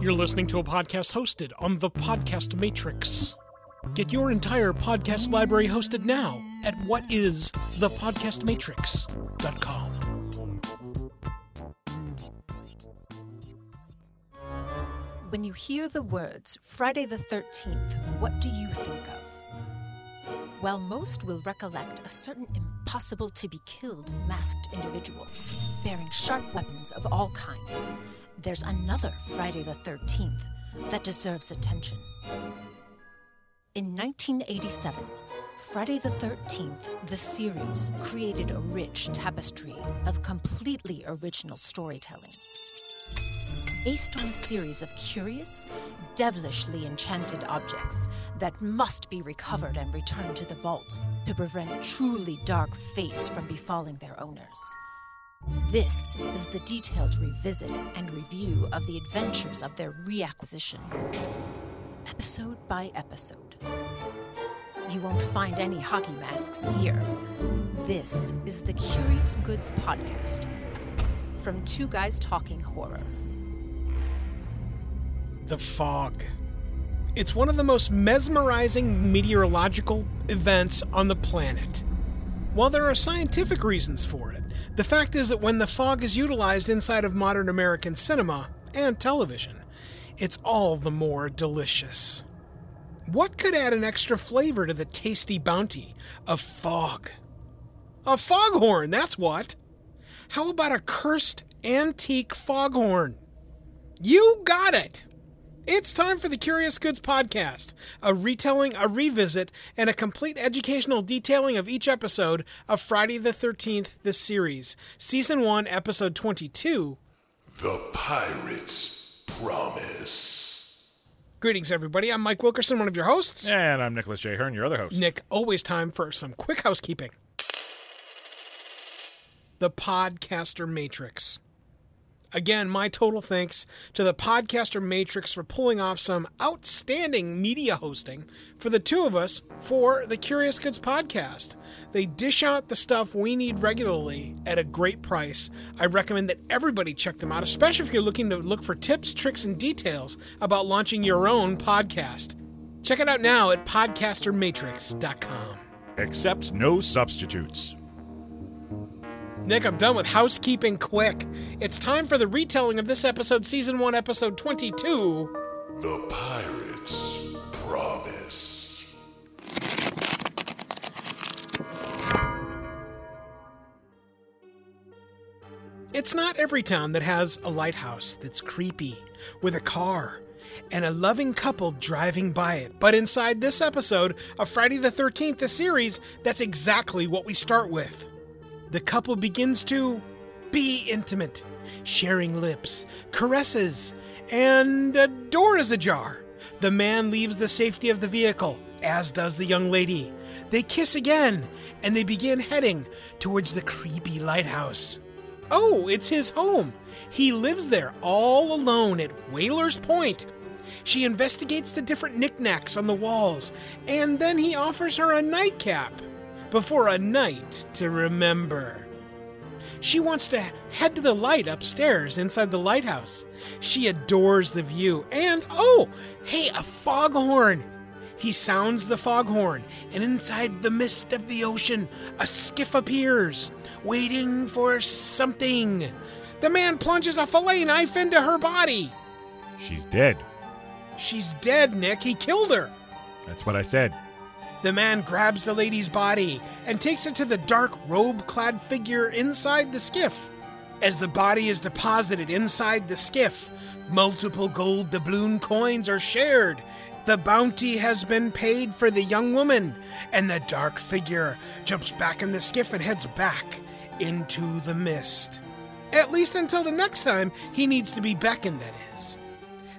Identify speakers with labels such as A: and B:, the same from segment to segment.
A: You're listening to a podcast hosted on the Podcast Matrix. Get your entire podcast library hosted now at whatisthepodcastmatrix.com.
B: When you hear the words Friday the 13th, what do you think of? While most will recollect a certain impossible to be killed masked individual, bearing sharp weapons of all kinds, there's another Friday the 13th that deserves attention. In 1987, Friday the 13th, the series created a rich tapestry of completely original storytelling. Based on a series of curious, devilishly enchanted objects that must be recovered and returned to the vault to prevent truly dark fates from befalling their owners. This is the detailed revisit and review of the adventures of their reacquisition, episode by episode. You won't find any hockey masks here. This is the Curious Goods Podcast from Two Guys Talking Horror.
A: The fog. It's one of the most mesmerizing meteorological events on the planet. While there are scientific reasons for it, the fact is that when the fog is utilized inside of modern American cinema and television, it's all the more delicious. What could add an extra flavor to the tasty bounty of fog? A foghorn, that's what! How about a cursed antique foghorn? You got it! It's time for the Curious Goods Podcast, a retelling, a revisit, and a complete educational detailing of each episode of Friday the 13th, this series. Season 1, Episode 22
C: The Pirate's Promise.
A: Greetings, everybody. I'm Mike Wilkerson, one of your hosts.
D: And I'm Nicholas J. Hearn, your other host.
A: Nick, always time for some quick housekeeping. The Podcaster Matrix. Again, my total thanks to the Podcaster Matrix for pulling off some outstanding media hosting for the two of us for the Curious Goods podcast. They dish out the stuff we need regularly at a great price. I recommend that everybody check them out, especially if you're looking to look for tips, tricks, and details about launching your own podcast. Check it out now at podcastermatrix.com.
D: Accept no substitutes.
A: Nick, I'm done with housekeeping quick. It's time for the retelling of this episode, season 1, episode 22.
C: The Pirate's Promise.
A: It's not every town that has a lighthouse that's creepy, with a car, and a loving couple driving by it. But inside this episode of Friday the 13th, the series, that's exactly what we start with. The couple begins to be intimate, sharing lips, caresses, and a door is ajar. The man leaves the safety of the vehicle, as does the young lady. They kiss again, and they begin heading towards the creepy lighthouse. Oh, it's his home. He lives there all alone at Whaler's Point. She investigates the different knickknacks on the walls, and then he offers her a nightcap before a night to remember. She wants to head to the light upstairs inside the lighthouse. She adores the view, and oh, hey, a foghorn! He sounds the foghorn, and inside the mist of the ocean, a skiff appears, waiting for something. The man plunges a fillet knife into her body.
D: She's dead.
A: She's dead, Nick. He killed her.
D: That's what I said.
A: The man grabs the lady's body and takes it to the dark robe clad figure inside the skiff. As the body is deposited inside the skiff, multiple gold doubloon coins are shared. The bounty has been paid for the young woman, and the dark figure jumps back in the skiff and heads back into the mist. At least until the next time he needs to be beckoned, that is.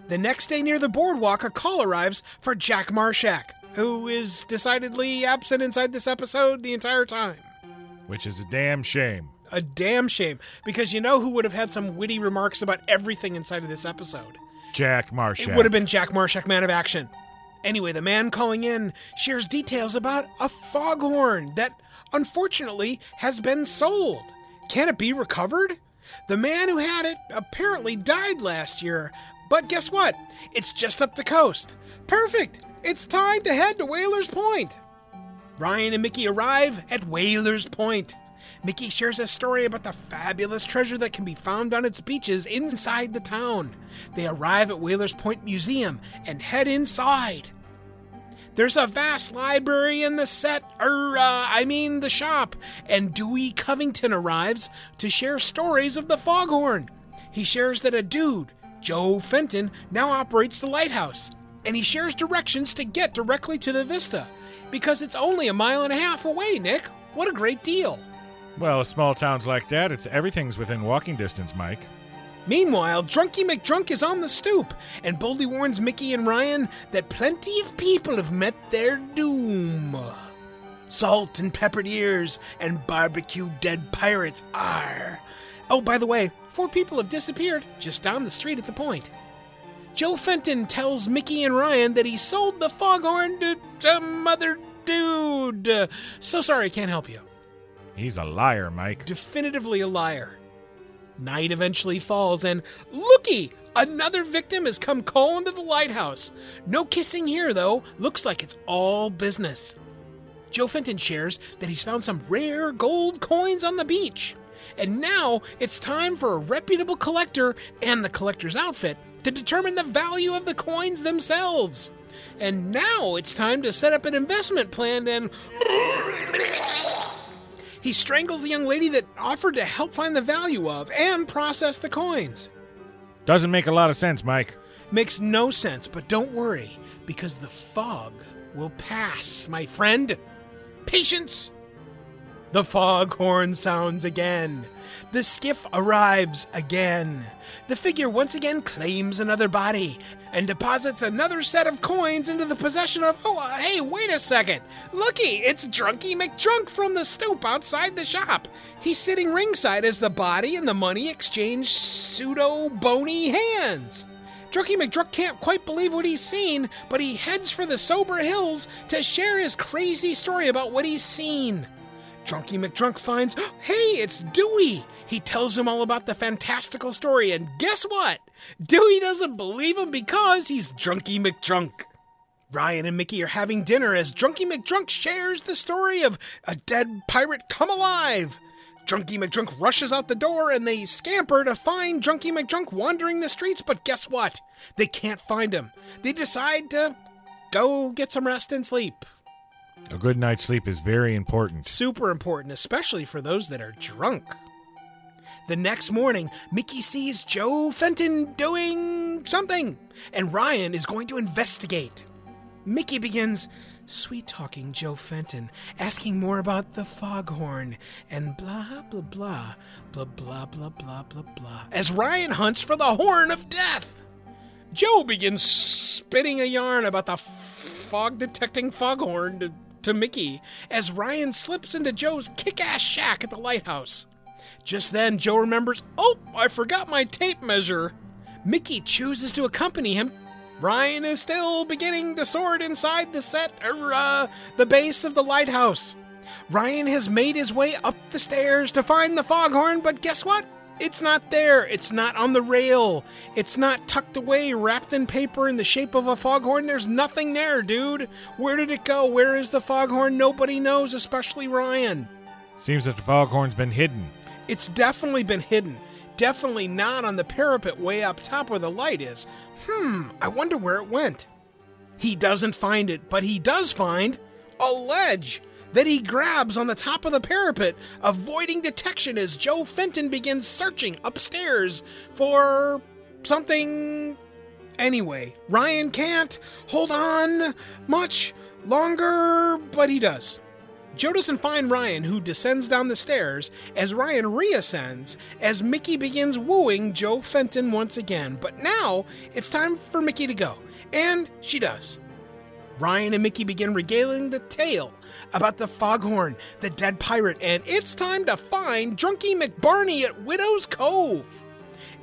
A: The next day near the boardwalk, a call arrives for Jack Marshak, who is decidedly absent inside this episode the entire time.
D: Which is a damn shame.
A: A damn shame, because you know who would have had some witty remarks about everything inside of this episode?
D: Jack Marshak.
A: It would have been Jack Marshak, man of action. Anyway, the man calling in shares details about a foghorn that unfortunately has been sold. Can it be recovered? The man who had it apparently died last year, But guess what? It's just up the coast. Perfect! It's time to head to Whaler's Point. Ryan and Mickey arrive at Whaler's Point. Mickey shares a story about the fabulous treasure that can be found on its beaches inside the town. They arrive at Whaler's Point Museum and head inside. There's a vast library in the set, er, uh, I mean the shop, and Dewey Covington arrives to share stories of the foghorn. He shares that a dude, Joe Fenton, now operates the lighthouse, and he shares directions to get directly to the vista, because it's only a mile and a half away, Nick. What a great deal!
D: Well, small towns like that, it's everything's within walking distance, Mike.
A: Meanwhile, Drunky McDrunk is on the stoop and boldly warns Mickey and Ryan that plenty of people have met their doom. Salt and peppered ears and barbecue dead pirates are. Oh, by the way, four people have disappeared just down the street at the point. Joe Fenton tells Mickey and Ryan that he sold the foghorn to some other dude. So sorry, I can't help you.
D: He's a liar, Mike.
A: Definitively a liar. Night eventually falls, and looky! Another victim has come calling to the lighthouse. No kissing here, though. Looks like it's all business. Joe Fenton shares that he's found some rare gold coins on the beach. And now it's time for a reputable collector and the collector's outfit to determine the value of the coins themselves. And now it's time to set up an investment plan and. He strangles the young lady that offered to help find the value of and process the coins.
D: Doesn't make a lot of sense, Mike.
A: Makes no sense, but don't worry, because the fog will pass, my friend. Patience! The foghorn sounds again. The skiff arrives again. The figure once again claims another body and deposits another set of coins into the possession of. Oh, uh, hey, wait a second. Looky, it's Drunky McDrunk from the stoop outside the shop. He's sitting ringside as the body and the money exchange pseudo bony hands. Drunky McDrunk can't quite believe what he's seen, but he heads for the Sober Hills to share his crazy story about what he's seen. Drunky McDrunk finds, hey, it's Dewey. He tells him all about the fantastical story, and guess what? Dewey doesn't believe him because he's Drunky McDrunk. Ryan and Mickey are having dinner as Drunky McDrunk shares the story of a dead pirate come alive. Drunky McDrunk rushes out the door and they scamper to find Drunky McDrunk wandering the streets, but guess what? They can't find him. They decide to go get some rest and sleep.
D: A good night's sleep is very important.
A: Super important, especially for those that are drunk. The next morning, Mickey sees Joe Fenton doing something, and Ryan is going to investigate. Mickey begins sweet talking Joe Fenton, asking more about the foghorn, and blah, blah, blah, blah, blah, blah, blah, blah, blah, as Ryan hunts for the horn of death. Joe begins spinning a yarn about the fog detecting foghorn to, to Mickey as Ryan slips into Joe's kick ass shack at the lighthouse. Just then, Joe remembers, oh, I forgot my tape measure. Mickey chooses to accompany him. Ryan is still beginning to sort inside the set, er, uh, the base of the lighthouse. Ryan has made his way up the stairs to find the foghorn, but guess what? It's not there. It's not on the rail. It's not tucked away, wrapped in paper in the shape of a foghorn. There's nothing there, dude. Where did it go? Where is the foghorn? Nobody knows, especially Ryan.
D: Seems that the foghorn's been hidden.
A: It's definitely been hidden. Definitely not on the parapet way up top where the light is. Hmm, I wonder where it went. He doesn't find it, but he does find a ledge that he grabs on the top of the parapet, avoiding detection as Joe Fenton begins searching upstairs for something. Anyway, Ryan can't hold on much longer, but he does. Joe doesn't find Ryan, who descends down the stairs as Ryan reascends as Mickey begins wooing Joe Fenton once again. But now it's time for Mickey to go, and she does. Ryan and Mickey begin regaling the tale about the foghorn, the dead pirate, and it's time to find Drunky McBarney at Widow's Cove.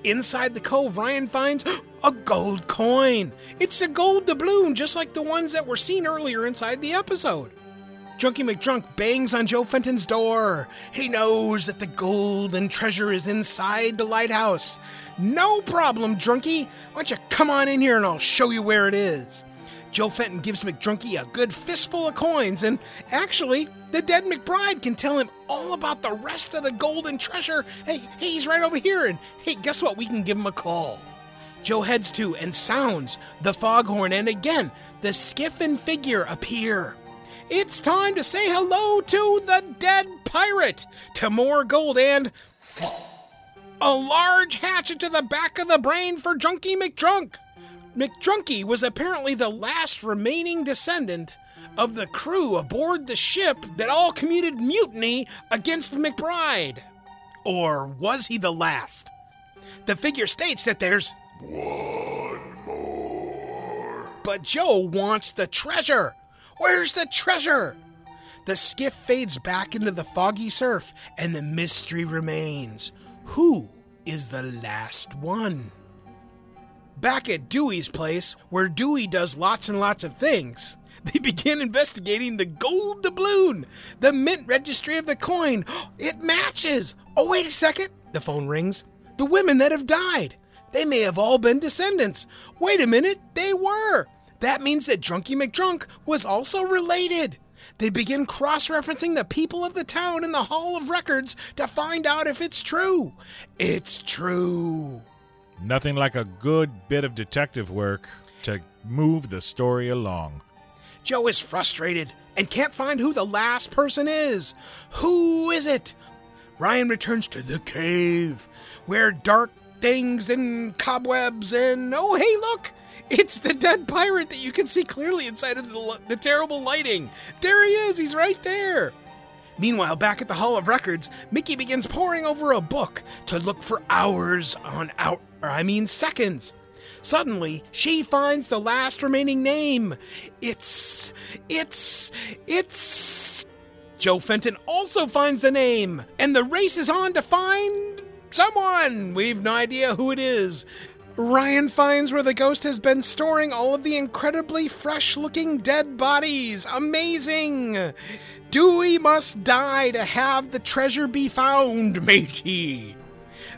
A: Inside the cove, Ryan finds a gold coin. It's a gold doubloon, just like the ones that were seen earlier inside the episode. Drunky McDrunk bangs on Joe Fenton's door. He knows that the golden treasure is inside the lighthouse. No problem, Drunky. Why don't you come on in here and I'll show you where it is? Joe Fenton gives McDrunky a good fistful of coins, and actually, the dead McBride can tell him all about the rest of the golden treasure. Hey, hey, he's right over here, and hey, guess what? We can give him a call. Joe heads to and sounds the foghorn, and again, the skiff and figure appear. It's time to say hello to the dead pirate, to more gold, and a large hatchet to the back of the brain for Junkie McDrunk. McDrunky was apparently the last remaining descendant of the crew aboard the ship that all commuted mutiny against the McBride. Or was he the last? The figure states that there's
C: One more.
A: But Joe wants the treasure. Where's the treasure? The skiff fades back into the foggy surf, and the mystery remains. Who is the last one? Back at Dewey's place, where Dewey does lots and lots of things, they begin investigating the gold doubloon, the mint registry of the coin. It matches. Oh, wait a second. The phone rings. The women that have died. They may have all been descendants. Wait a minute, they were. That means that Drunky McDrunk was also related. They begin cross referencing the people of the town in the Hall of Records to find out if it's true. It's true.
D: Nothing like a good bit of detective work to move the story along.
A: Joe is frustrated and can't find who the last person is. Who is it? Ryan returns to the cave, where dark things and cobwebs and oh, hey, look! It's the dead pirate that you can see clearly inside of the, the terrible lighting. There he is, he's right there. Meanwhile, back at the Hall of Records, Mickey begins poring over a book to look for hours on out, or I mean seconds. Suddenly, she finds the last remaining name. It's. It's. It's. Joe Fenton also finds the name, and the race is on to find someone. We've no idea who it is. Ryan finds where the ghost has been storing all of the incredibly fresh looking dead bodies. Amazing! Dewey must die to have the treasure be found, matey.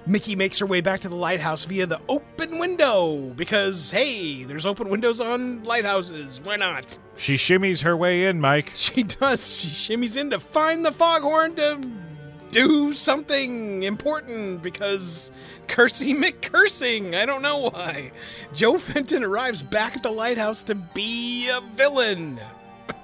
A: Mickey makes her way back to the lighthouse via the open window because, hey, there's open windows on lighthouses. Why not?
D: She shimmies her way in, Mike.
A: She does. She shimmies in to find the foghorn to do something important because Cursey McCursing. I don't know why. Joe Fenton arrives back at the lighthouse to be a villain.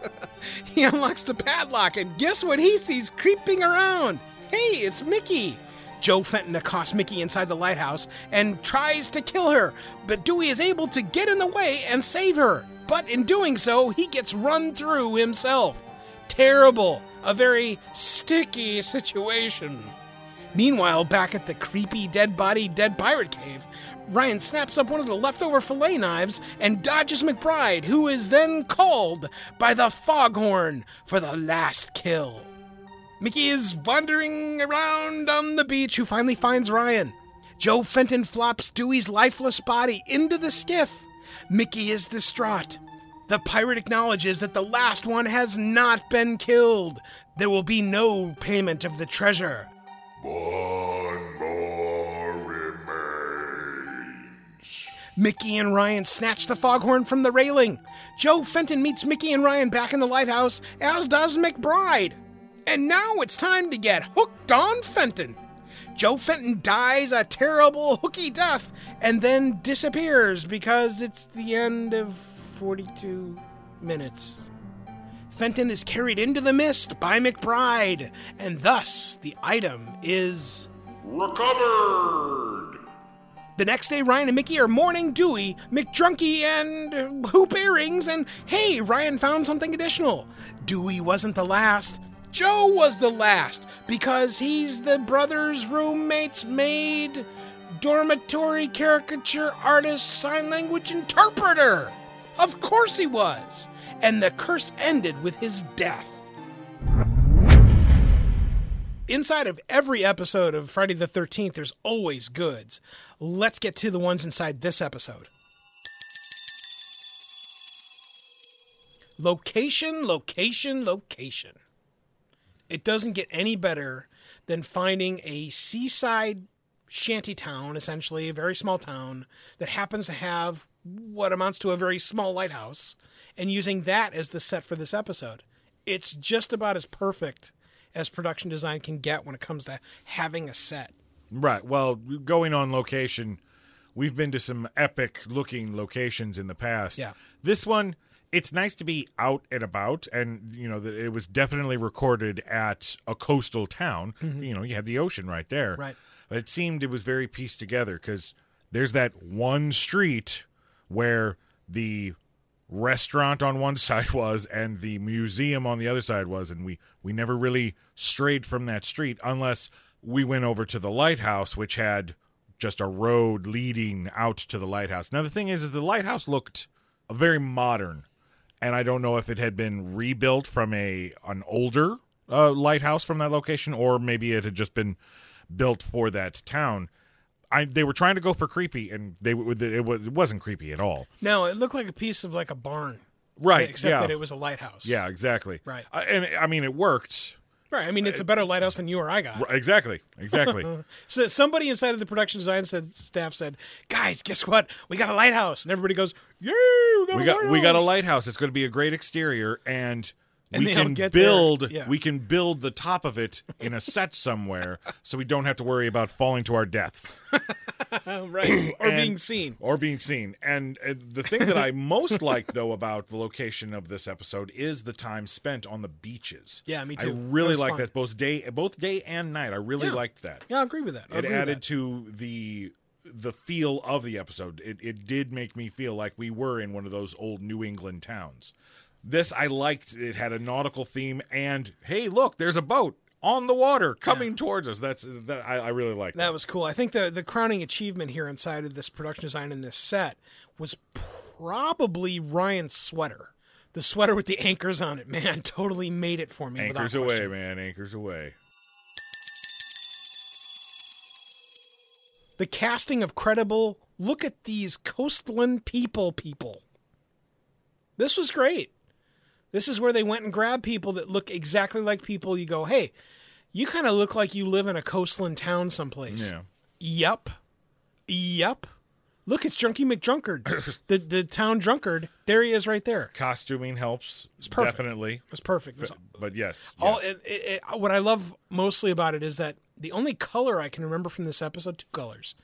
A: he unlocks the padlock, and guess what he sees creeping around? Hey, it's Mickey. Joe Fenton accosts Mickey inside the lighthouse and tries to kill her, but Dewey is able to get in the way and save her. But in doing so, he gets run through himself. Terrible. A very sticky situation. Meanwhile, back at the creepy dead body dead pirate cave, Ryan snaps up one of the leftover fillet knives and dodges McBride, who is then called by the foghorn for the last kill. Mickey is wandering around on the beach, who finally finds Ryan. Joe Fenton flops Dewey's lifeless body into the skiff. Mickey is distraught. The pirate acknowledges that the last one has not been killed. There will be no payment of the treasure.
C: One more
A: Mickey and Ryan snatch the foghorn from the railing. Joe Fenton meets Mickey and Ryan back in the lighthouse, as does McBride. And now it's time to get hooked on Fenton. Joe Fenton dies a terrible hooky death and then disappears because it's the end of 42 minutes. Fenton is carried into the mist by McBride, and thus the item is
C: Recovered.
A: The next day, Ryan and Mickey are mourning Dewey, McDrunky, and Hoop Earrings, and hey, Ryan found something additional. Dewey wasn't the last. Joe was the last because he's the brother's roommate's maid, dormitory caricature artist, sign language interpreter. Of course he was. And the curse ended with his death. Inside of every episode of Friday the 13th, there's always goods. Let's get to the ones inside this episode. Location, location, location. It doesn't get any better than finding a seaside shanty town, essentially, a very small town that happens to have what amounts to a very small lighthouse, and using that as the set for this episode. It's just about as perfect as production design can get when it comes to having a set.
D: Right. Well, going on location, we've been to some epic looking locations in the past.
A: Yeah.
D: This one, it's nice to be out and about, and you know that it was definitely recorded at a coastal town. You know, you had the ocean right there.
A: Mm-hmm. Right.
D: But it seemed it was very pieced together because there's that one street where the restaurant on one side was and the museum on the other side was and we we never really strayed from that street unless we went over to the lighthouse which had just a road leading out to the lighthouse. Now the thing is, is the lighthouse looked very modern and i don't know if it had been rebuilt from a an older uh, lighthouse from that location or maybe it had just been built for that town I, they were trying to go for creepy, and they it, was, it wasn't creepy at all.
A: No, it looked like a piece of like a barn,
D: Right?
A: except
D: yeah.
A: that it was a lighthouse.
D: yeah, exactly.
A: Right.
D: Uh, and I mean, it worked.
A: Right. I mean, it's a better lighthouse than you or I got.
D: Exactly. Exactly.
A: So somebody inside of the production design said, staff said, "Guys, guess what? We got a lighthouse." And everybody goes, "Yay! We got
D: we
A: a
D: got we got a lighthouse. It's going to be a great exterior, and,
A: And
D: we can build.
A: Yeah.
D: We can build the top of it in a set somewhere, so we don't have to worry about falling to our deaths
A: right or
D: And-
A: being seen.
D: or being seen. And uh, the thing that I most like, though, about the location of this episode is the time spent on the beaches.
A: Yeah, me too.
D: I really
A: That
D: like
A: fun.
D: that both day, both day and night. I really
A: Yeah.
D: liked that.
A: Yeah, I agree with that. I
D: it added
A: that.
D: to the the feel of the episode. It it did make me feel like we were in one of those old New England towns. This I liked. It had a nautical theme, and hey, look, there's a boat on the water coming towards us. That's that I, I really like
A: That was cool. I think the the crowning achievement here inside of this production design in this set was probably Ryan's sweater. The sweater with the anchors on it, man, totally made it for me.
D: Anchors away, man. Anchors away.
A: The casting of credible. Look at these coastland people. People. This was great. This is where they went and grabbed people that look exactly like people. You go, hey, you kind of look like you live in a coastland town someplace.
D: Yeah.
A: Yep. Yep. Look, it's Junkie McDrunkard, the the town drunkard. There he is, right there.
D: Costuming helps.
A: It's perfect.
D: Definitely.
A: it's perfect.
D: But yes.
A: all
D: yes.
A: it, it, it- what I love mostly about it is that the only color I can remember from this episode, two colors.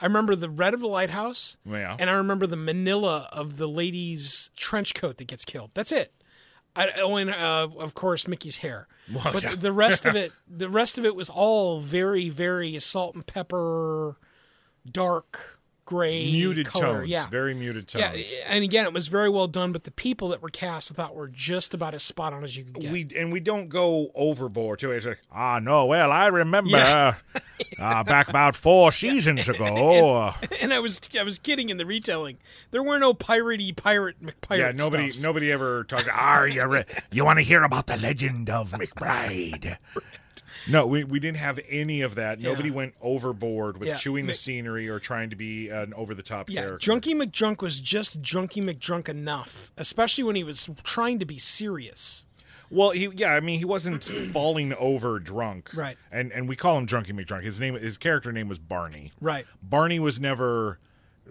A: I remember the red of the lighthouse,
D: Yeah.
A: and I remember the manila of the lady's trench coat that gets killed. That's it. I, oh, and uh, of course Mickey's hair.
D: Well,
A: but
D: yeah.
A: the rest of it, the rest of it was all very, very salt and pepper, dark gray,
D: muted
A: color.
D: tones.
A: Yeah,
D: Very muted tones.
A: yeah, and again, it was very well done. But the people that were cast, I thought, were just about as spot on as you could get.
D: we and we don't go overboard too. It's like, ah, no, well, I remember
A: Yeah.
D: uh, back about four seasons ago. uh,
A: and I was I was kidding in the retelling. There were no piratey pirate McPirate.
D: yeah, nobody,
A: stuffs.
D: nobody ever talked. Are you? Re-
C: You want to hear about the legend of McBride?
D: no, we we didn't have any of that. Nobody went overboard with
A: Yeah,
D: chewing the scenery or trying to be an over the top
A: Yeah,
D: character.
A: Junkie McDrunk was just Junkie McDrunk enough, especially when he was trying to be serious.
D: Well, he yeah, I mean, he wasn't falling over drunk,
A: Right.
D: And and we call him Drunky McDrunk. His name, his character name was Barney.
A: Right.
D: Barney was never.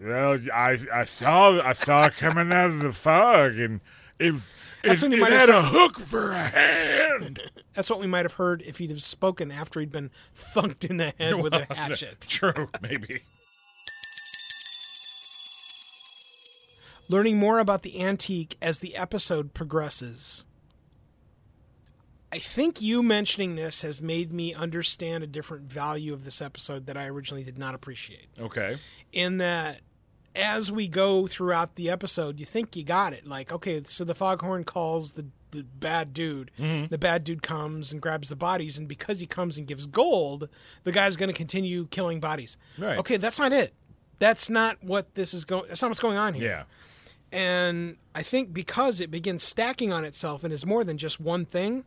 D: Well, I I saw I saw coming out of the fog, and it it, it
A: might have
D: had a hook for a hand.
A: That's what we might have heard if he'd have spoken after he'd been thunked in the head with a hatchet.
D: True, maybe.
A: Learning more about the antique as the episode progresses. I think you mentioning this has made me understand a different value of this episode that I originally did not appreciate.
D: Okay.
A: in that as we go throughout the episode, you think you got it. Like, okay, so the foghorn calls the, the bad dude. Mm-hmm. The bad dude comes and grabs the bodies, and because he comes and gives gold, the guy's going to continue killing bodies.
D: Right.
A: Okay, that's not it. That's not what this is going. That's not what's going on here.
D: Yeah.
A: And I think because it begins stacking on itself and is more than just one thing,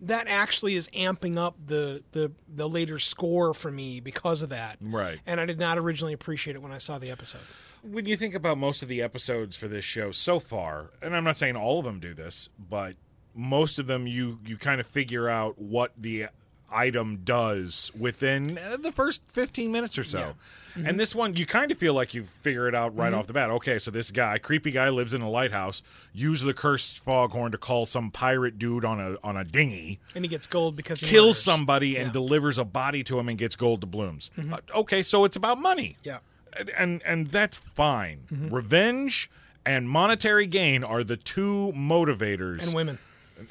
A: that actually is amping up the the the later score for me because of that.
D: Right.
A: And I did not originally appreciate it when I saw the episode.
D: When you think about most of the episodes for this show so far, and I'm not saying all of them do this, but most of them you you kind of figure out what the item does within the first 15 minutes or so. And mm-hmm. this one you kind of feel like you figure it out right mm-hmm. off the bat. Okay, so this guy, creepy guy lives in a lighthouse, use the cursed foghorn to call some pirate dude on a on a dinghy
A: And he gets gold because he
D: kills
A: murders.
D: somebody and delivers a body to him and gets gold doubloons. Mm-hmm. Uh, okay, so it's about money.
A: Yeah.
D: And and, that's fine. Mm-hmm. Revenge and monetary gain are the two motivators
A: And women.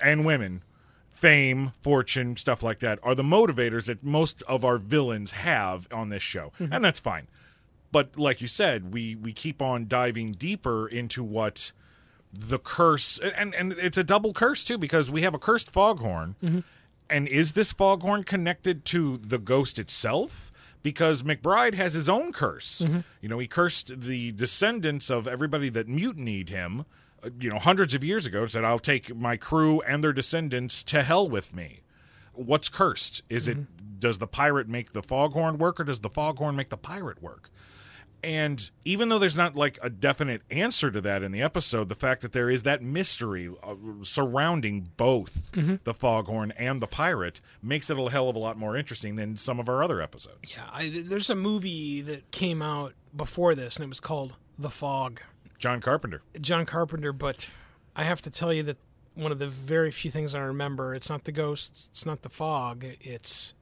D: and women. Fame, fortune, stuff like that are the motivators that most of our villains have on this show. Mm-hmm. And that's fine. But like you said, we we keep on diving deeper into what the curse and and it's a double curse too because we have a cursed foghorn mm-hmm. and is this foghorn connected to the ghost itself because mcbride has his own curse. You know he cursed the descendants of everybody that mutinied him uh, you know hundreds of years ago said i'll take my crew and their descendants to hell with me. What's cursed? Is it does the pirate make the foghorn work or does the foghorn make the pirate work and even though there's not like a definite answer to that in the episode, the fact that there is that mystery uh, surrounding both the foghorn and the pirate makes it a hell of a lot more interesting than some of our other episodes.
A: Yeah, I, there's a movie that came out before this, and it was called The Fog.
D: John Carpenter.
A: John Carpenter, but I have to tell you that one of the very few things I remember, it's not the ghosts, it's not the fog, it's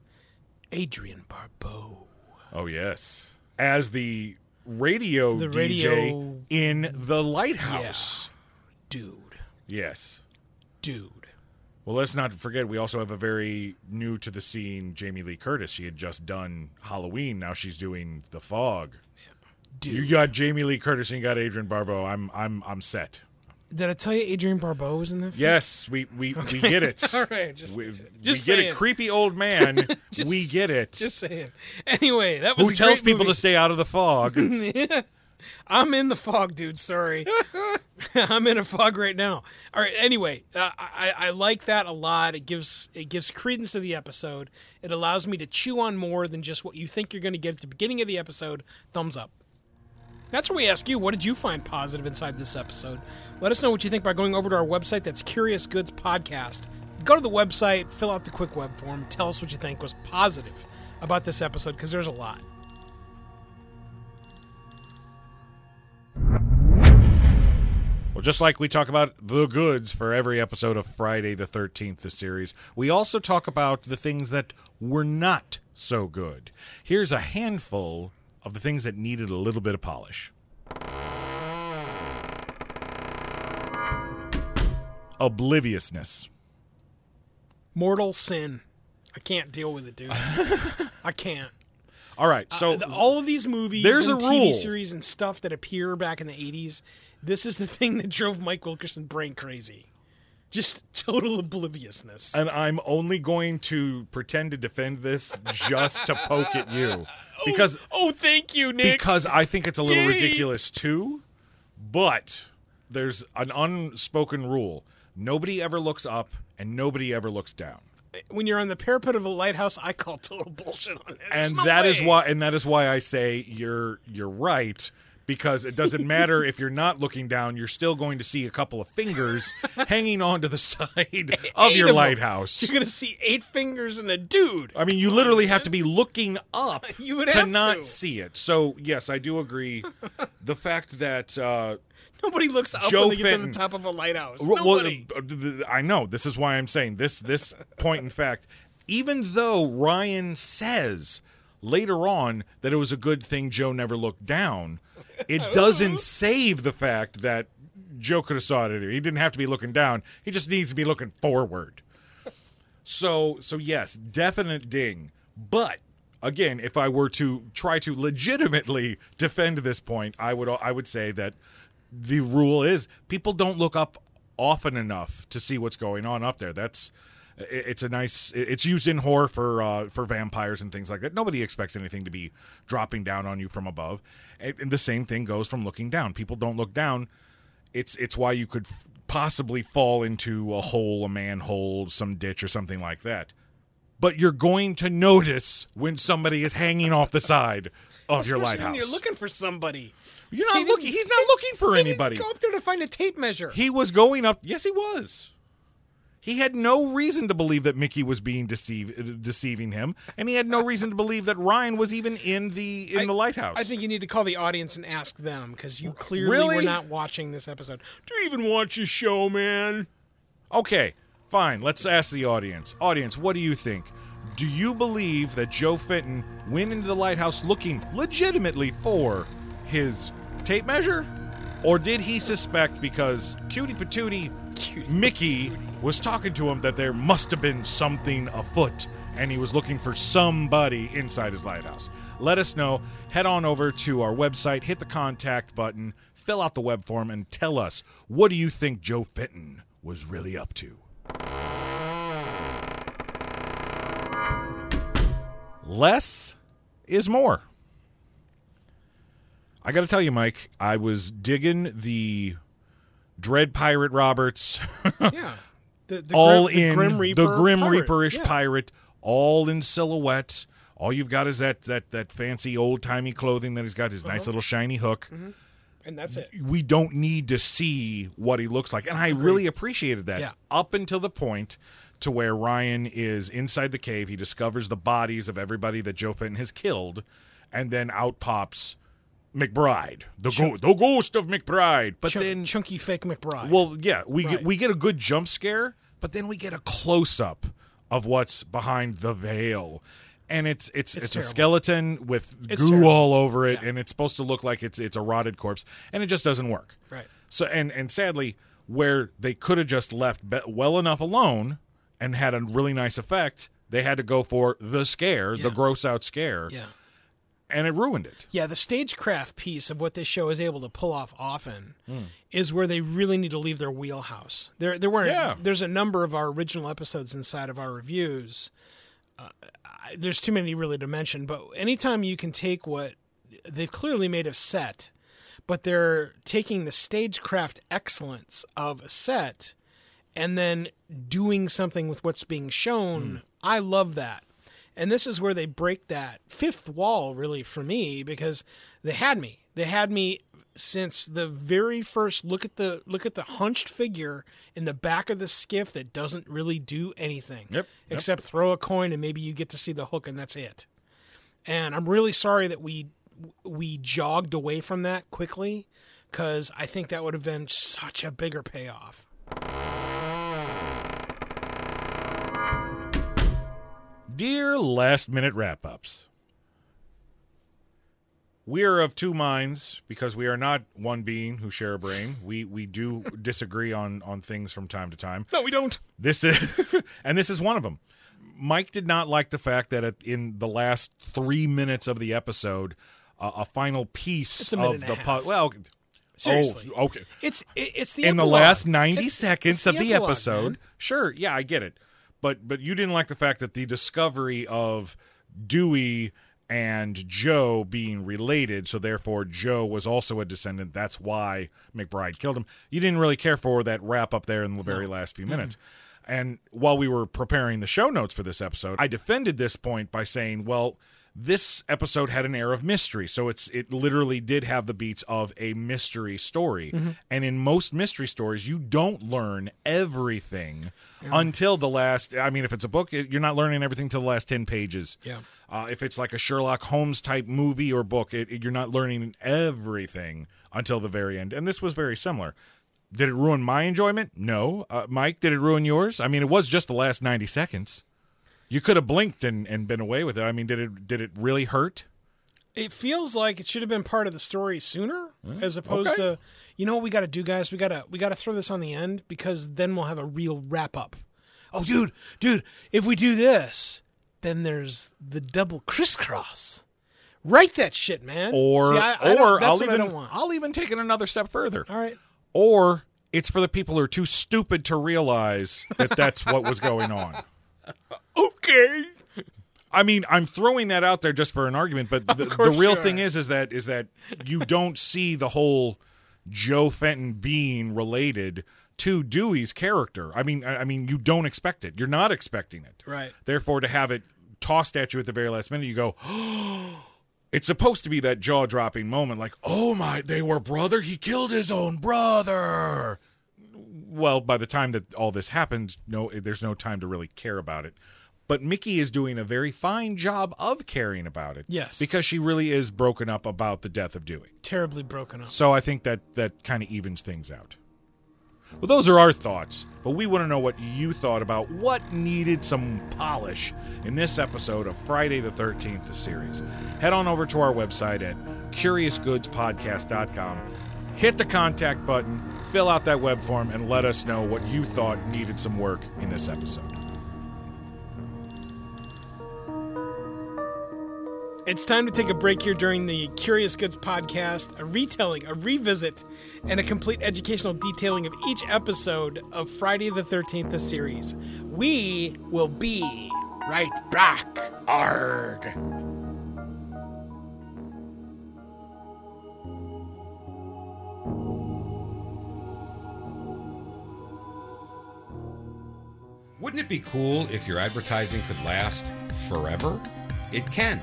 A: Adrienne Barbeau.
D: Oh yes, as the radio
A: The
D: DJ
A: radio-
D: in the lighthouse.
A: Dude,
D: Yes.
A: dude.
D: Well, let's not forget we also have a very new to the scene Jamie Lee Curtis. She had just done Halloween. Now she's doing The Fog.
A: Dude.
D: You got Jamie Lee Curtis and you got Adrienne Barbeau. I'm I'm I'm set.
A: Did I tell you Adrienne Barbeau was in that? film?
D: Yes, we we, we get it.
A: All right, just-
D: we,
A: just
D: we get
A: saying.
D: it. Creepy old man. we get it.
A: Just saying. Anyway, that was
D: Who tells people
A: movie.
D: to stay out of the fog?
A: I'm in the fog, dude. Sorry, I'm in a fog right now. All right. Anyway, uh, I I like that a lot. It gives it gives credence to the episode. It allows me to chew on more than just what you think you're going to get at the beginning of the episode. Thumbs up. That's where we ask you, what did you find positive inside this episode? Let us know what you think by going over to our website. That's Curious Goods Podcast. Go to the website, fill out the quick web form, tell us what you think was positive about this episode because there's a lot.
D: Well, just like we talk about the goods for every episode of Friday the 13th, the series, we also talk about the things that were not so good. Here's a handful of the things that needed a little bit of polish. Obliviousness.
A: Mortal sin. I can't deal with it, dude. I can't.
D: All right, so uh,
A: The- all of these movies
D: there's a
A: TV
D: rule.
A: series and stuff that appear back in the 80s, this is the thing that drove Mike Wilkerson brain crazy. Just total obliviousness.
D: and I'm only going to pretend to defend this just to poke at you because
A: oh, thank you, Nick.
D: because I think it's a little
A: Yay.
D: ridiculous too. But there's an unspoken rule: nobody ever looks up and nobody ever looks down.
A: when you're on the parapet of a lighthouse, I call total bullshit on it. There's
D: and
A: no
D: that is
A: way.
D: why and that is why I say you're you're right because it doesn't matter if you're not looking down you're still going to see a couple of fingers hanging onto the side of
A: Eight
D: your
A: them.
D: lighthouse.
A: You're gonna see eight fingers and a dude.
D: I mean, you literally have to be looking up
A: You would
D: to not
A: to.
D: see it. So, yes, I do agree. the fact that uh,
A: Nobody looks up
D: Joe
A: when they get to the top of a lighthouse.
D: Well,
A: Nobody.
D: uh, th- th- I know. This is why I'm saying this. This point, in fact, even though Ryan says later on that it was a good thing Joe never looked down, it doesn't save the fact that Joe could have saw it. He didn't have to be looking down. He just needs to be looking forward. So, so yes, definite ding. But again, if I were to try to legitimately defend this point, I would I would say that the rule is people don't look up often enough to see what's going on up there. That's it's a nice it's used in horror for uh, for vampires and things like that. Nobody expects anything to be dropping down on you from above. And, the same thing goes from looking down. People don't look down it's it's why you could f- possibly fall into a hole, a manhole, some ditch, or something like that. But you're going to notice when somebody is hanging off the side of your lighthouse.
A: You're looking for somebody.
D: You're not
A: He
D: looking. He's not looking for
A: He didn't
D: anybody.
A: Go up there to find a tape measure.
D: He was going up. Yes, he was. He had no reason to believe that Mickey was being deceive, uh, deceiving him, and he had no reason to believe that Ryan was even in the in
A: I-
D: the lighthouse.
A: I think you need to call the audience and ask them because you clearly
D: Really?
A: were not watching this episode. Do you even watch the show, man?
D: Okay, fine. Let's ask the audience. Audience, what do you think? Do you believe that Joe Fenton went into the lighthouse looking legitimately for his tape measure? Or did he suspect because Cutie Patootie Mickey was talking to him that there must have been something afoot and he was looking for somebody inside his lighthouse? Let us know. Head on over to our website, hit the contact button, fill out the web form, and tell us what do you think Joe Fenton was really up to? Less is more. I got to tell you, Mike, I was digging the Dread Pirate Roberts,
A: Yeah. The, the
D: all
A: Grim, the
D: in
A: Grim Reaper
D: the Grim. Reaper-ish
A: Yeah.
D: pirate, all in silhouette. All you've got is that that that fancy old timey clothing that he's got, his
A: Uh-huh.
D: nice little shiny hook.
A: and that's it.
D: We don't need to see what he looks like, and I really appreciated that.
A: Yeah.
D: Up until the point to where Ryan is inside the cave, he discovers the bodies of everybody that Joe Fenton has killed, and then out pops McBride, the go- the ghost of McBride. But
A: Chunk-
D: then
A: chunky fake McBride.
D: well, yeah, we
A: Right.
D: get we get a good jump scare, but then we get a close up of what's behind the veil. And it's it's it's, a
A: terrible.
D: skeleton with
A: It's
D: goo
A: terrible.
D: all over it, and it's supposed to look like it's it's a rotted corpse, and it just doesn't work.
A: Right.
D: So and and sadly, where they could have just left be- well enough alone and had a really nice effect, they had to go for the scare, the
A: Yeah.
D: gross out scare,
A: yeah.
D: And it ruined it.
A: Yeah, the stagecraft piece of what this show is able to pull off often
D: Hmm.
A: is where they really need to leave their wheelhouse. There, there weren't.
D: Yeah.
A: There's a number of our original episodes inside of our reviews. Uh, I, there's too many really to mention, but anytime you can take what they've clearly made a set, but they're taking the stagecraft excellence of a set and then doing something with what's being shown. I love that. And this is where they break that fifth wall really for me because they had me. They had me since the very first look at the look at the hunched figure in the back of the skiff that doesn't really do anything
D: Yep, yep.
A: except throw a coin and maybe you get to see the hook and that's it. And I'm really sorry that we we jogged away from that quickly cuz I think that would have been such a bigger payoff.
D: Dear last minute wrap ups, we are of two minds because we are not one being who share a brain. We we do disagree on on things from time to time.
A: No, we don't.
D: This is and this is one of them. Mike did not like the fact that at, in the last three minutes of the episode, uh, a final piece
A: a
D: of the pu- well,
A: Seriously.
D: oh, okay.
A: It's it, it's the
D: in the last 90
A: It's-
D: seconds of the
A: epilogue,
D: episode.
A: man.
D: Sure, yeah, I get it. But but you didn't like the fact that the discovery of Dewey and Joe being related, so therefore Joe was also a descendant. That's why McBride killed him. You didn't really care for that wrap up there in the very last few minutes. And while we were preparing the show notes for this episode, I defended this point by saying, well, this episode had an air of mystery. So it's it literally did have the beats of a mystery story. And in most mystery stories, you don't learn everything until the last I mean if it's a book, you're not learning everything till the last 10 pages.
A: Yeah.
D: Uh, if it's like a Sherlock Holmes type movie or book, it, it- you're not learning everything until the very end. And this was very similar. Did it ruin my enjoyment? No. Uh, Mike, did it ruin yours? I mean, it was just the last 90 seconds. You could have blinked and, and been away with it. I mean, did it did it really hurt?
A: It feels like it should have been part of the story sooner, as opposed
D: okay.
A: to, you know what we got to do, guys? We gotta we gotta throw this on the end because then we'll have a real wrap up. Oh, dude, dude, if we do this, then there's the double crisscross. Write that shit, man.
D: Or
A: See, I- I
D: or I'll even. I'll even take it another step further.
A: All right.
D: Or it's for the people who are too stupid to realize that that's what was going on.
A: Okay.
D: I mean, I'm throwing that out there just for an argument, but the, the real thing is, is that is that you don't see the whole Joe Fenton being related to Dewey's character. I mean, I I mean, you don't expect it. You're not expecting it.
A: Right.
D: Therefore, to have it tossed at you at the very last minute, you go, Oh, it's supposed to be that jaw dropping moment like, oh my, they were brother. He killed his own brother. Well, by the time that all this happened, no, there's no time to really care about it. But Mickey is doing a very fine job of caring about it.
A: Yes.
D: Because she really is broken up about the death of Dewey.
A: Terribly broken up.
D: So I think that that kind of evens things out. Well, those are our thoughts, but we want to know what you thought about what needed some polish in this episode of Friday the 13th, the series. Head on over to our website at curiousgoodspodcast.com, hit the contact button, fill out that web form, and let us know what you thought needed some work in this episode.
A: It's time to take a break here during the Curious Goods podcast, a retelling, a revisit, and a complete educational detailing of each episode of Friday the 13th, the series. We will be right back.
C: Arg.
E: Wouldn't it be cool if your advertising could last forever? It can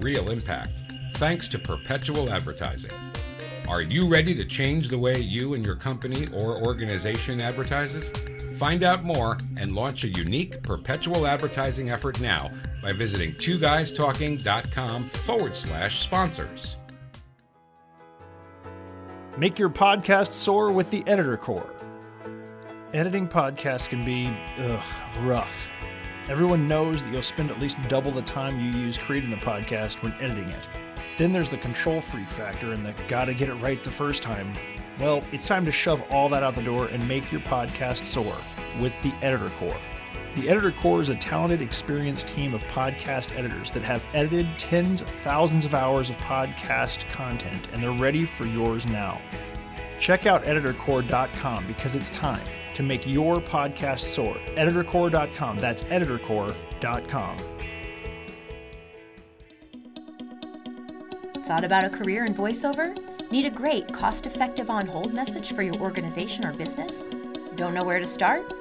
E: real impact, thanks to perpetual advertising. Are you ready to change the way you and your company or organization advertises? Find out more and launch a unique perpetual advertising effort now by visiting twoguystalking.com forward slash sponsors.
F: Make your podcast soar with the Editor Core. Editing podcasts can be ugh, rough. Everyone knows that you'll spend at least double the time you use creating the podcast when editing it. Then there's the control freak factor and the gotta get it right the first time. Well, it's time to shove all that out the door and make your podcast soar with the Editor Core. The Editor Core is a talented, experienced team of podcast editors that have edited tens of thousands of hours of podcast content, and they're ready for yours now. Check out editorcore.com because it's time to make your podcast soar. Editorcore.com. That's editorcore.com.
G: Thought about a career in voiceover? Need a great, cost effective on hold message for your organization or business? Don't know where to start?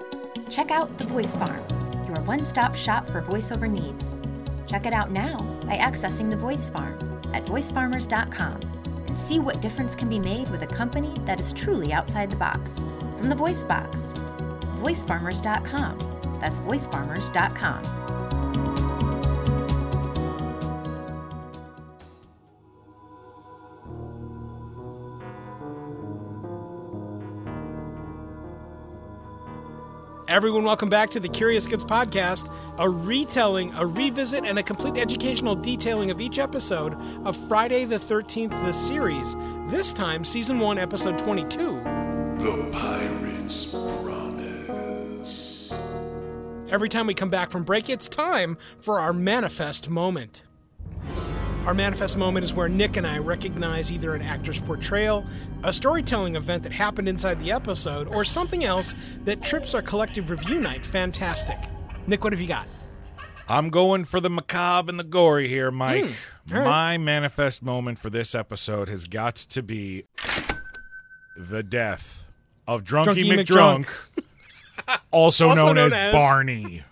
G: Check out The Voice Farm, your one stop shop for voiceover needs. Check it out now by accessing The Voice Farm at voicefarmers.com and see what difference can be made with a company that is truly outside the box. From the Voice Box, voicefarmers.com. That's voicefarmers.com.
A: Everyone, welcome back to the Curious Goods podcast, a retelling, a revisit, and a complete educational detailing of each episode of Friday the 13th, the series. This time, season 1, episode 22.
C: The Pirate's Promise.
A: Every time we come back from break, it's time for our manifest moment. Our manifest moment is where Nick and I recognize either an actor's portrayal, a storytelling event that happened inside the episode, or something else that trips our collective review night fantastic. Nick, what have you got?
D: I'm going for the macabre and the gory here, Mike. Hmm.
A: all right.
D: My manifest moment for this episode has got to be the death of Drunky,
A: Drunky
D: McDrunk, also,
A: Also
D: known,
A: known
D: as,
A: as-
D: Barney.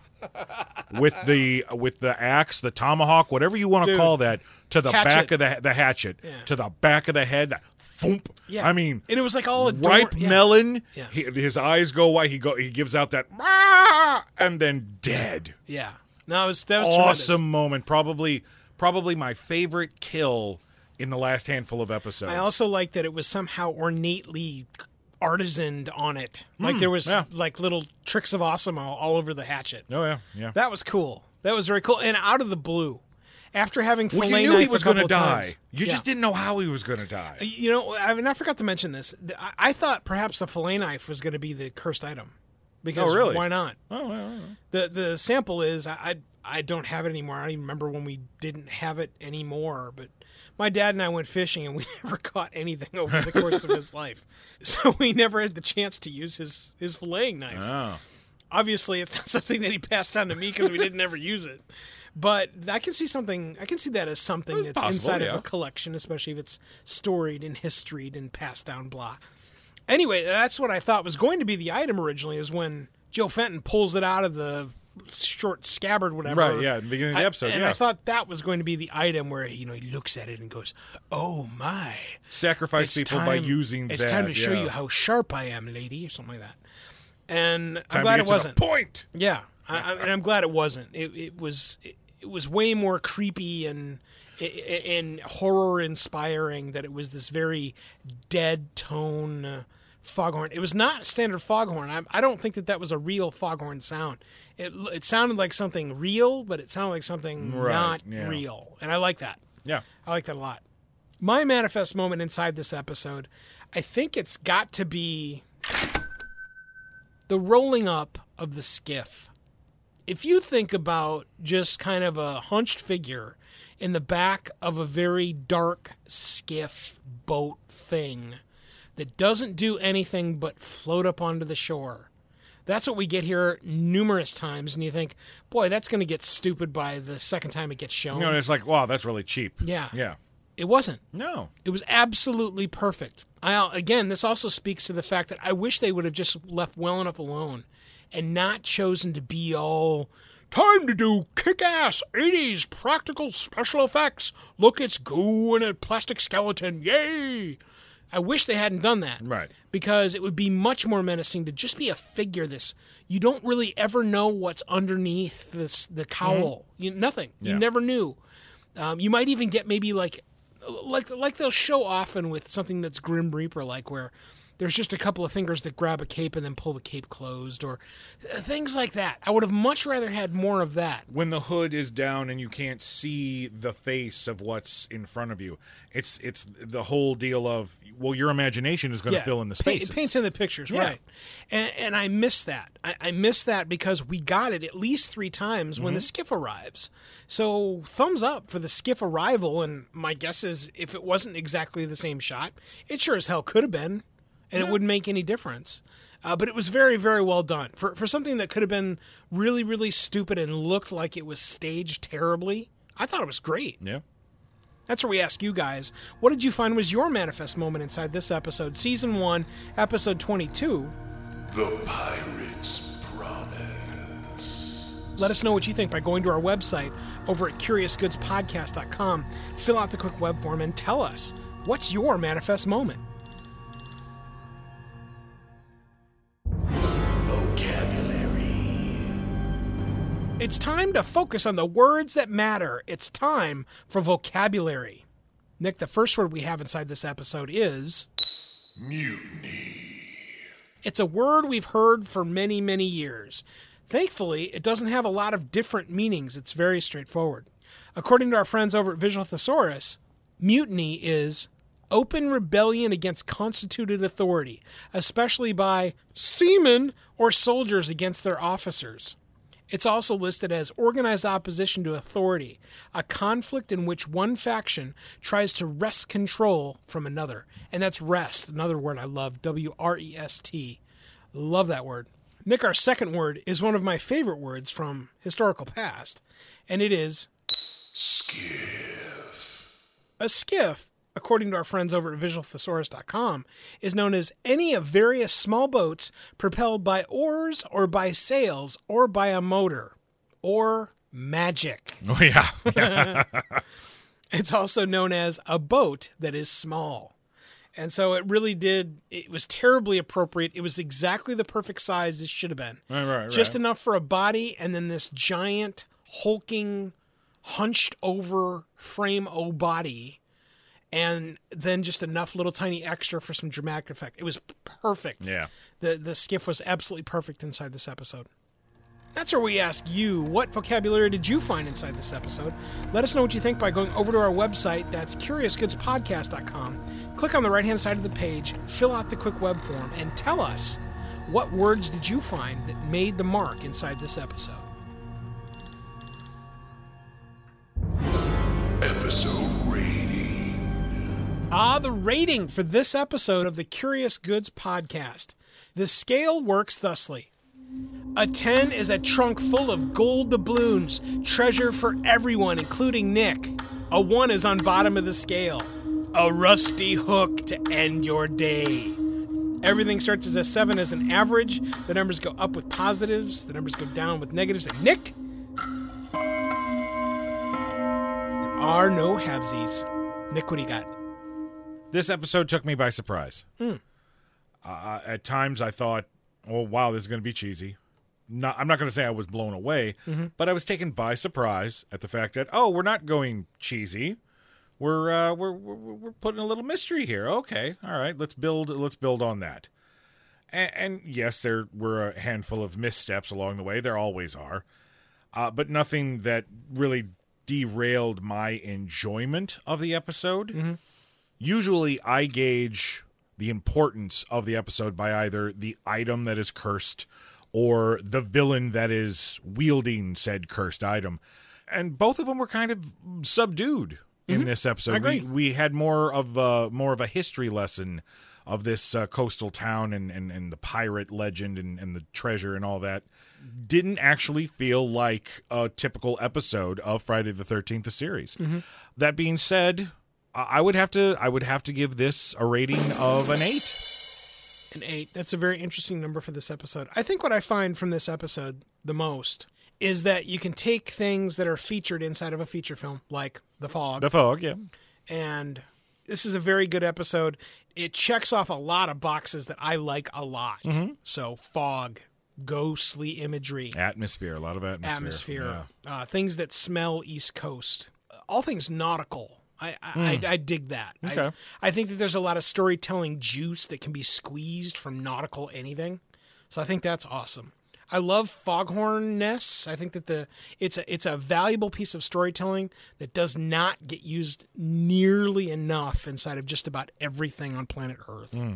D: with the with the axe, the tomahawk, whatever you want to call that, to the
A: Hatchet.
D: back of the the hatchet, to the back of the head, that thump.
A: Yeah.
D: I mean,
A: and it was like all a
D: ripe
A: yeah.
D: melon.
A: Yeah.
D: He, his eyes go white. He go. He gives out that, and then dead
A: Yeah. No, it was, that was
D: awesome
A: tremendous.
D: moment. Probably, probably my favorite kill in the last handful of episodes.
A: I also like that it was somehow ornately artisaned on it. Like there was
D: Hmm, yeah.
A: like little tricks of awesome all, all over the hatchet.
D: oh yeah, yeah.
A: That was cool. That was very cool. And out of the blue, After having
D: Well,
A: fillet
D: you knew he was going to die.
A: times.
D: You
A: Yeah.
D: just didn't know how he was going to die.
A: You know, I mean, I forgot to mention this. I, I thought perhaps the fillet knife was going to be the cursed item. Because
D: Oh, really?
A: why not?
D: Oh, well, well,
A: The the sample is I, I I don't have it anymore. I don't even remember when we didn't have it anymore. But my dad and I went fishing and we never caught anything over the course of his life, so we never had the chance to use his his filleting knife.
D: oh.
A: Obviously, it's not something that he passed down to me because we didn't ever use it. But I can see something. I can see that as something
D: It's
A: that's
D: possible,
A: inside
D: yeah.
A: of a collection, especially if it's storied and historied and passed down. Blah. Anyway, that's what I thought was going to be the item originally. Is when Joe Fenton pulls it out of the short scabbard, whatever.
D: Right, yeah, at the beginning of the
A: I-
D: episode,
A: and
D: yeah.
A: I thought that was going to be the item where you know he looks at it and goes, "Oh my."
D: Sacrifice people by
A: time-
D: using
A: It's
D: that.
A: time to show you how sharp I am, lady, or something like that. And I'm
D: Time to
A: glad it wasn't.
D: point.
A: Yeah, I, I, and I'm glad it wasn't. It, it was it, it was way more creepy and and horror inspiring that it was this very dead tone uh, foghorn. It was not a standard foghorn. I, I don't think that that was a real foghorn sound. It it sounded like something real, but it sounded like something
D: Right,
A: not
D: yeah.
A: real, and I like that.
D: Yeah.
A: I like that a lot. My manifest moment inside this episode, I think it's got to be the rolling up of the skiff. If you think about just kind of a hunched figure in the back of a very dark skiff boat thing that doesn't do anything but float up onto the shore. That's what we get here numerous times, and you think, boy, that's going to get stupid by the second time it gets shown.
D: You know, it's like, wow, that's really cheap.
A: Yeah.
D: Yeah.
A: It wasn't.
D: No.
A: It was absolutely perfect. I, again, this also speaks to the fact that I wish they would have just left well enough alone and not chosen to be all time to do kick ass 80s practical special effects. Look, it's goo and a plastic skeleton. Yay! I wish they hadn't done that.
D: Right.
A: Because it would be much more menacing to just be a figure this. You don't really ever know what's underneath this the cowl. You, nothing. You never knew. Um, you might even get maybe like like like they'll show often with something that's Grim Reaper like where there's just a couple of fingers that grab a cape and then pull the cape closed or uh, things like that. I would have much rather had more of that.
D: When the hood is down and you can't see the face of what's in front of you, it's it's the whole deal of well, your imagination is going to fill in the
A: Pa-
D: spaces.
A: It paints in the pictures,
D: Yeah.
A: right? And, and I miss that. I, I miss that because we got it at least three times when
D: Mm-hmm.
A: the skiff arrives. So thumbs up for the skiff arrival. And my guess is if it wasn't exactly the same shot, it sure as hell could have been, and it wouldn't make any difference. Uh, but it was very, very well done for for something that could have been really, really stupid and looked like it was staged terribly. I thought it was great.
D: yeah.
A: That's where we ask you guys, what did you find was your manifest moment inside this episode, season one, episode 22?
C: The Pirate's Promise.
A: Let us know what you think by going to our website over at curiousgoodspodcast.com. Fill out the quick web form and tell us what's your manifest moment. It's time to focus on the words that matter. It's time for vocabulary. Nick, the first word we have inside this episode is
C: Mutiny.
A: It's a word we've heard for many, many years. Thankfully, it doesn't have a lot of different meanings. It's very straightforward. According to our friends over at Visual Thesaurus, mutiny is open rebellion against constituted authority, especially by seamen or soldiers against their officers. It's also listed as organized opposition to authority, a conflict in which one faction tries to wrest control from another. And that's rest, another word I love W R E S T. Love that word. Nick, our second word is one of my favorite words from historical past, and it is
C: Skiff.
A: a skiff, according to our friends over at visualthesaurus.com, is known as any of various small boats propelled by oars or by sails or by a motor or magic.
D: Oh yeah.
A: It's also known as a boat that is small. And so it really did, it was terribly appropriate. It was exactly the perfect size it should have been.
D: Right, right,
A: Just enough for a body and then this giant, hulking, hunched over frame o body. And then just enough little tiny extra for some dramatic effect. It was perfect.
D: Yeah.
A: The the skiff was absolutely perfect inside this episode. That's where we ask you, what vocabulary did you find inside this episode? Let us know what you think by going over to our website. That's curiousgoodspodcast.com. Click on the right hand side of the page, fill out the quick web form, and tell us what words did you find that made the mark inside this episode.
C: Episode rating.
A: Ah, the rating for this episode of the Curious Goods podcast. The scale works thusly. A 10 is a trunk full of gold doubloons, treasure for everyone, including Nick. A 1 is on bottom of the scale. A rusty hook to end your day. Everything starts as a 7 as an average. The numbers go up with positives, the numbers go down with negatives. And Nick? There are no halvesies. Nick, what do you got?
D: This episode took me by surprise. Uh, at times, I thought, "Oh wow, this is going to be cheesy." Not, I'm not going to say I was blown away, but I was taken by surprise at the fact that, oh, we're not going cheesy. We're, uh, we're we're we're putting a little mystery here. Okay, all right, let's build let's build on that. And, and yes, there were a handful of missteps along the way. There always are, uh, but nothing that really derailed my enjoyment of the episode usually I gauge the importance of the episode by either the item that is cursed or the villain that is wielding said cursed item. And both of them were kind of subdued in mm-hmm. this episode.
A: I agree.
D: We, we had more of a, more of a history lesson of this uh, coastal town and, and, and the pirate legend and, and the treasure and all that. Didn't actually feel like a typical episode of Friday the Thirteenth, the series. Mm-hmm. That being said, I would have to I would have to give this a rating of an eight.
A: An eight. That's a very interesting number for this episode. I think what I find from this episode the most is that you can take things that are featured inside of a feature film, like The Fog,
D: The fog, yeah.
A: and this is a very good episode. It checks off a lot of boxes that I like a lot. So, fog, ghostly imagery,
D: Atmosphere, a lot of atmosphere.
A: atmosphere, uh, things that smell East Coast, all things nautical. I, I, I, I dig that. I-
D: Okay.
A: I, think that there's a lot of storytelling juice that can be squeezed from nautical anything. So I think that's awesome. I love foghorn nests. I think that the it's a it's a valuable piece of storytelling that does not get used nearly enough inside of just about everything on planet Earth. I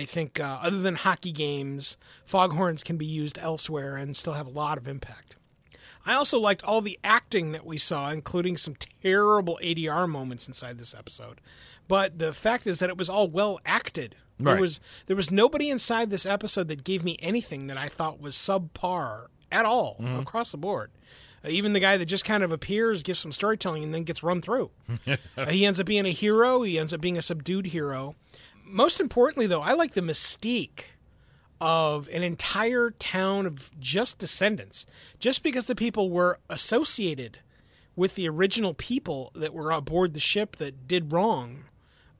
A: I think uh, other than hockey games, foghorns can be used elsewhere and still have a lot of impact. I also liked all the acting that we saw, including some terrible ADR moments inside this episode. But the fact is that it was all well acted. There
D: Right.
A: was there was nobody inside this episode that gave me anything that I thought was subpar at all across the board. Uh, even the guy that just kind of appears, gives some storytelling, and then gets run through. Uh, he ends up being a hero. He ends up being a subdued hero. Most importantly, though, I like the mystique of an entire town of just descendants, just because the people were associated with the original people that were aboard the ship that did wrong.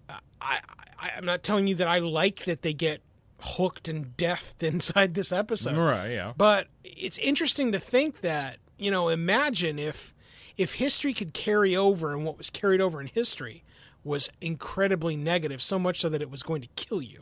A: Uh, I, I, I'm not telling you that I like that they get hooked and deathed inside this episode.
D: Right, yeah.
A: But it's interesting to think that, you know, imagine if if history could carry over and what was carried over in history was incredibly negative, so much so that it was going to kill you.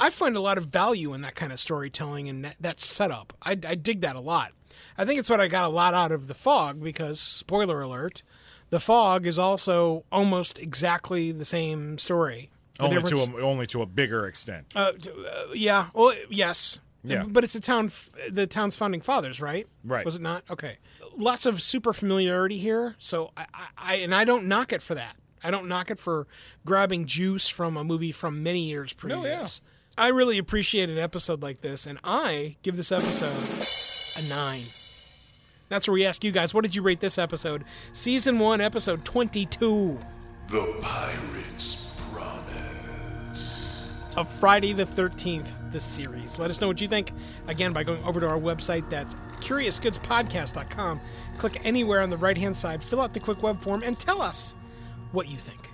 A: I find a lot of value in that kind of storytelling and that, that setup. I, I dig that a lot. I think it's what I got a lot out of The Fog because, spoiler alert, The Fog is also almost exactly the same story. The
D: Only
A: difference-
D: to a, only to a bigger extent.
A: uh, t- uh, yeah. Well, yes.
D: Yeah.
A: But it's a town, the town's founding fathers, right?
D: Right.
A: Was it not? Okay. Lots of super familiarity here. So I, I, I, and I don't knock it for that. I don't knock it for grabbing juice from a movie from many years previous. I really appreciate an episode like this, and I give this episode a nine. That's where we ask you guys, what did you rate this episode? Season one, episode twenty-two.
C: The Pirate's Promise.
A: of Friday the 13th, this series. Let us know what you think, again, by going over to our website. That's CuriousGoodsPodcast.com. Click anywhere on the right hand side, fill out the quick web form, and tell us what you think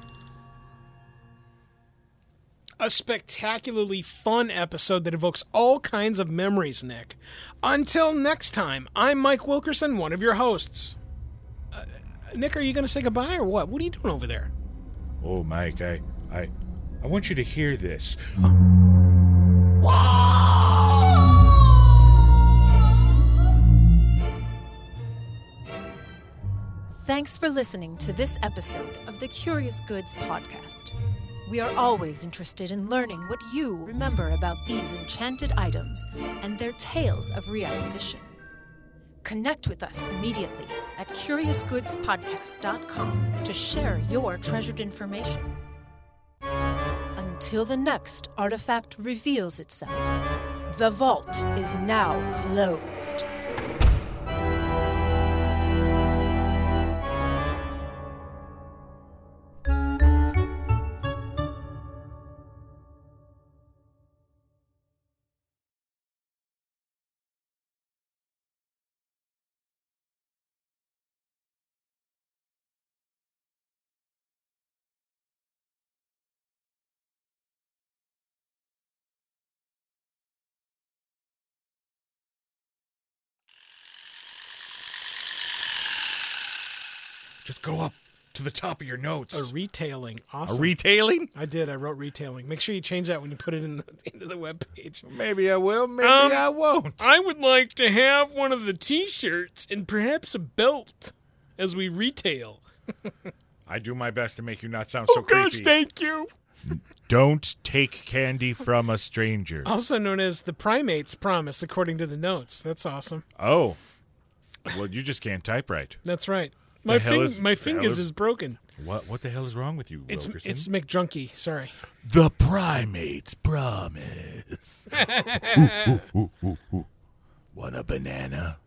A: a spectacularly fun episode that evokes all kinds of memories, Nick. Until next time, I'm Mike Wilkerson, one of your hosts. Uh, Nick, are you going to say goodbye or what? What are you doing over there?
D: Oh, Mike, I, I, I want you to hear this.
B: Thanks for listening to this episode of the Curious Goods Podcast. We are always interested in learning what you remember about these enchanted items and their tales of reacquisition. Connect with us immediately at CuriousGoodsPodcast.com to share your treasured information. Until the next artifact reveals itself, the vault is now closed.
D: Go up to the top of your notes.
A: A retailing. Awesome.
D: A retailing?
A: I did. I wrote retailing. Make sure you change that when you put it in the into the web page.
D: Maybe I will, maybe
A: Um,
D: I won't.
A: I would like to have one of the T-shirts and perhaps a belt as we retail.
D: I do my best to make you not sound
A: Oh,
D: so creepy.
A: thank you.
D: Don't take candy from a stranger.
A: Also known as the Primates Promise, according to the notes. That's awesome.
D: Oh. Well, you just can't type right.
A: That's right. My fing-
D: is-
A: my fingers
D: is-
A: is broken.
D: What what the hell is wrong with you,
A: It's
D: Wilkerson?
A: it's McDrunky. Sorry.
C: The primates promise. ooh, ooh, ooh. Want a banana?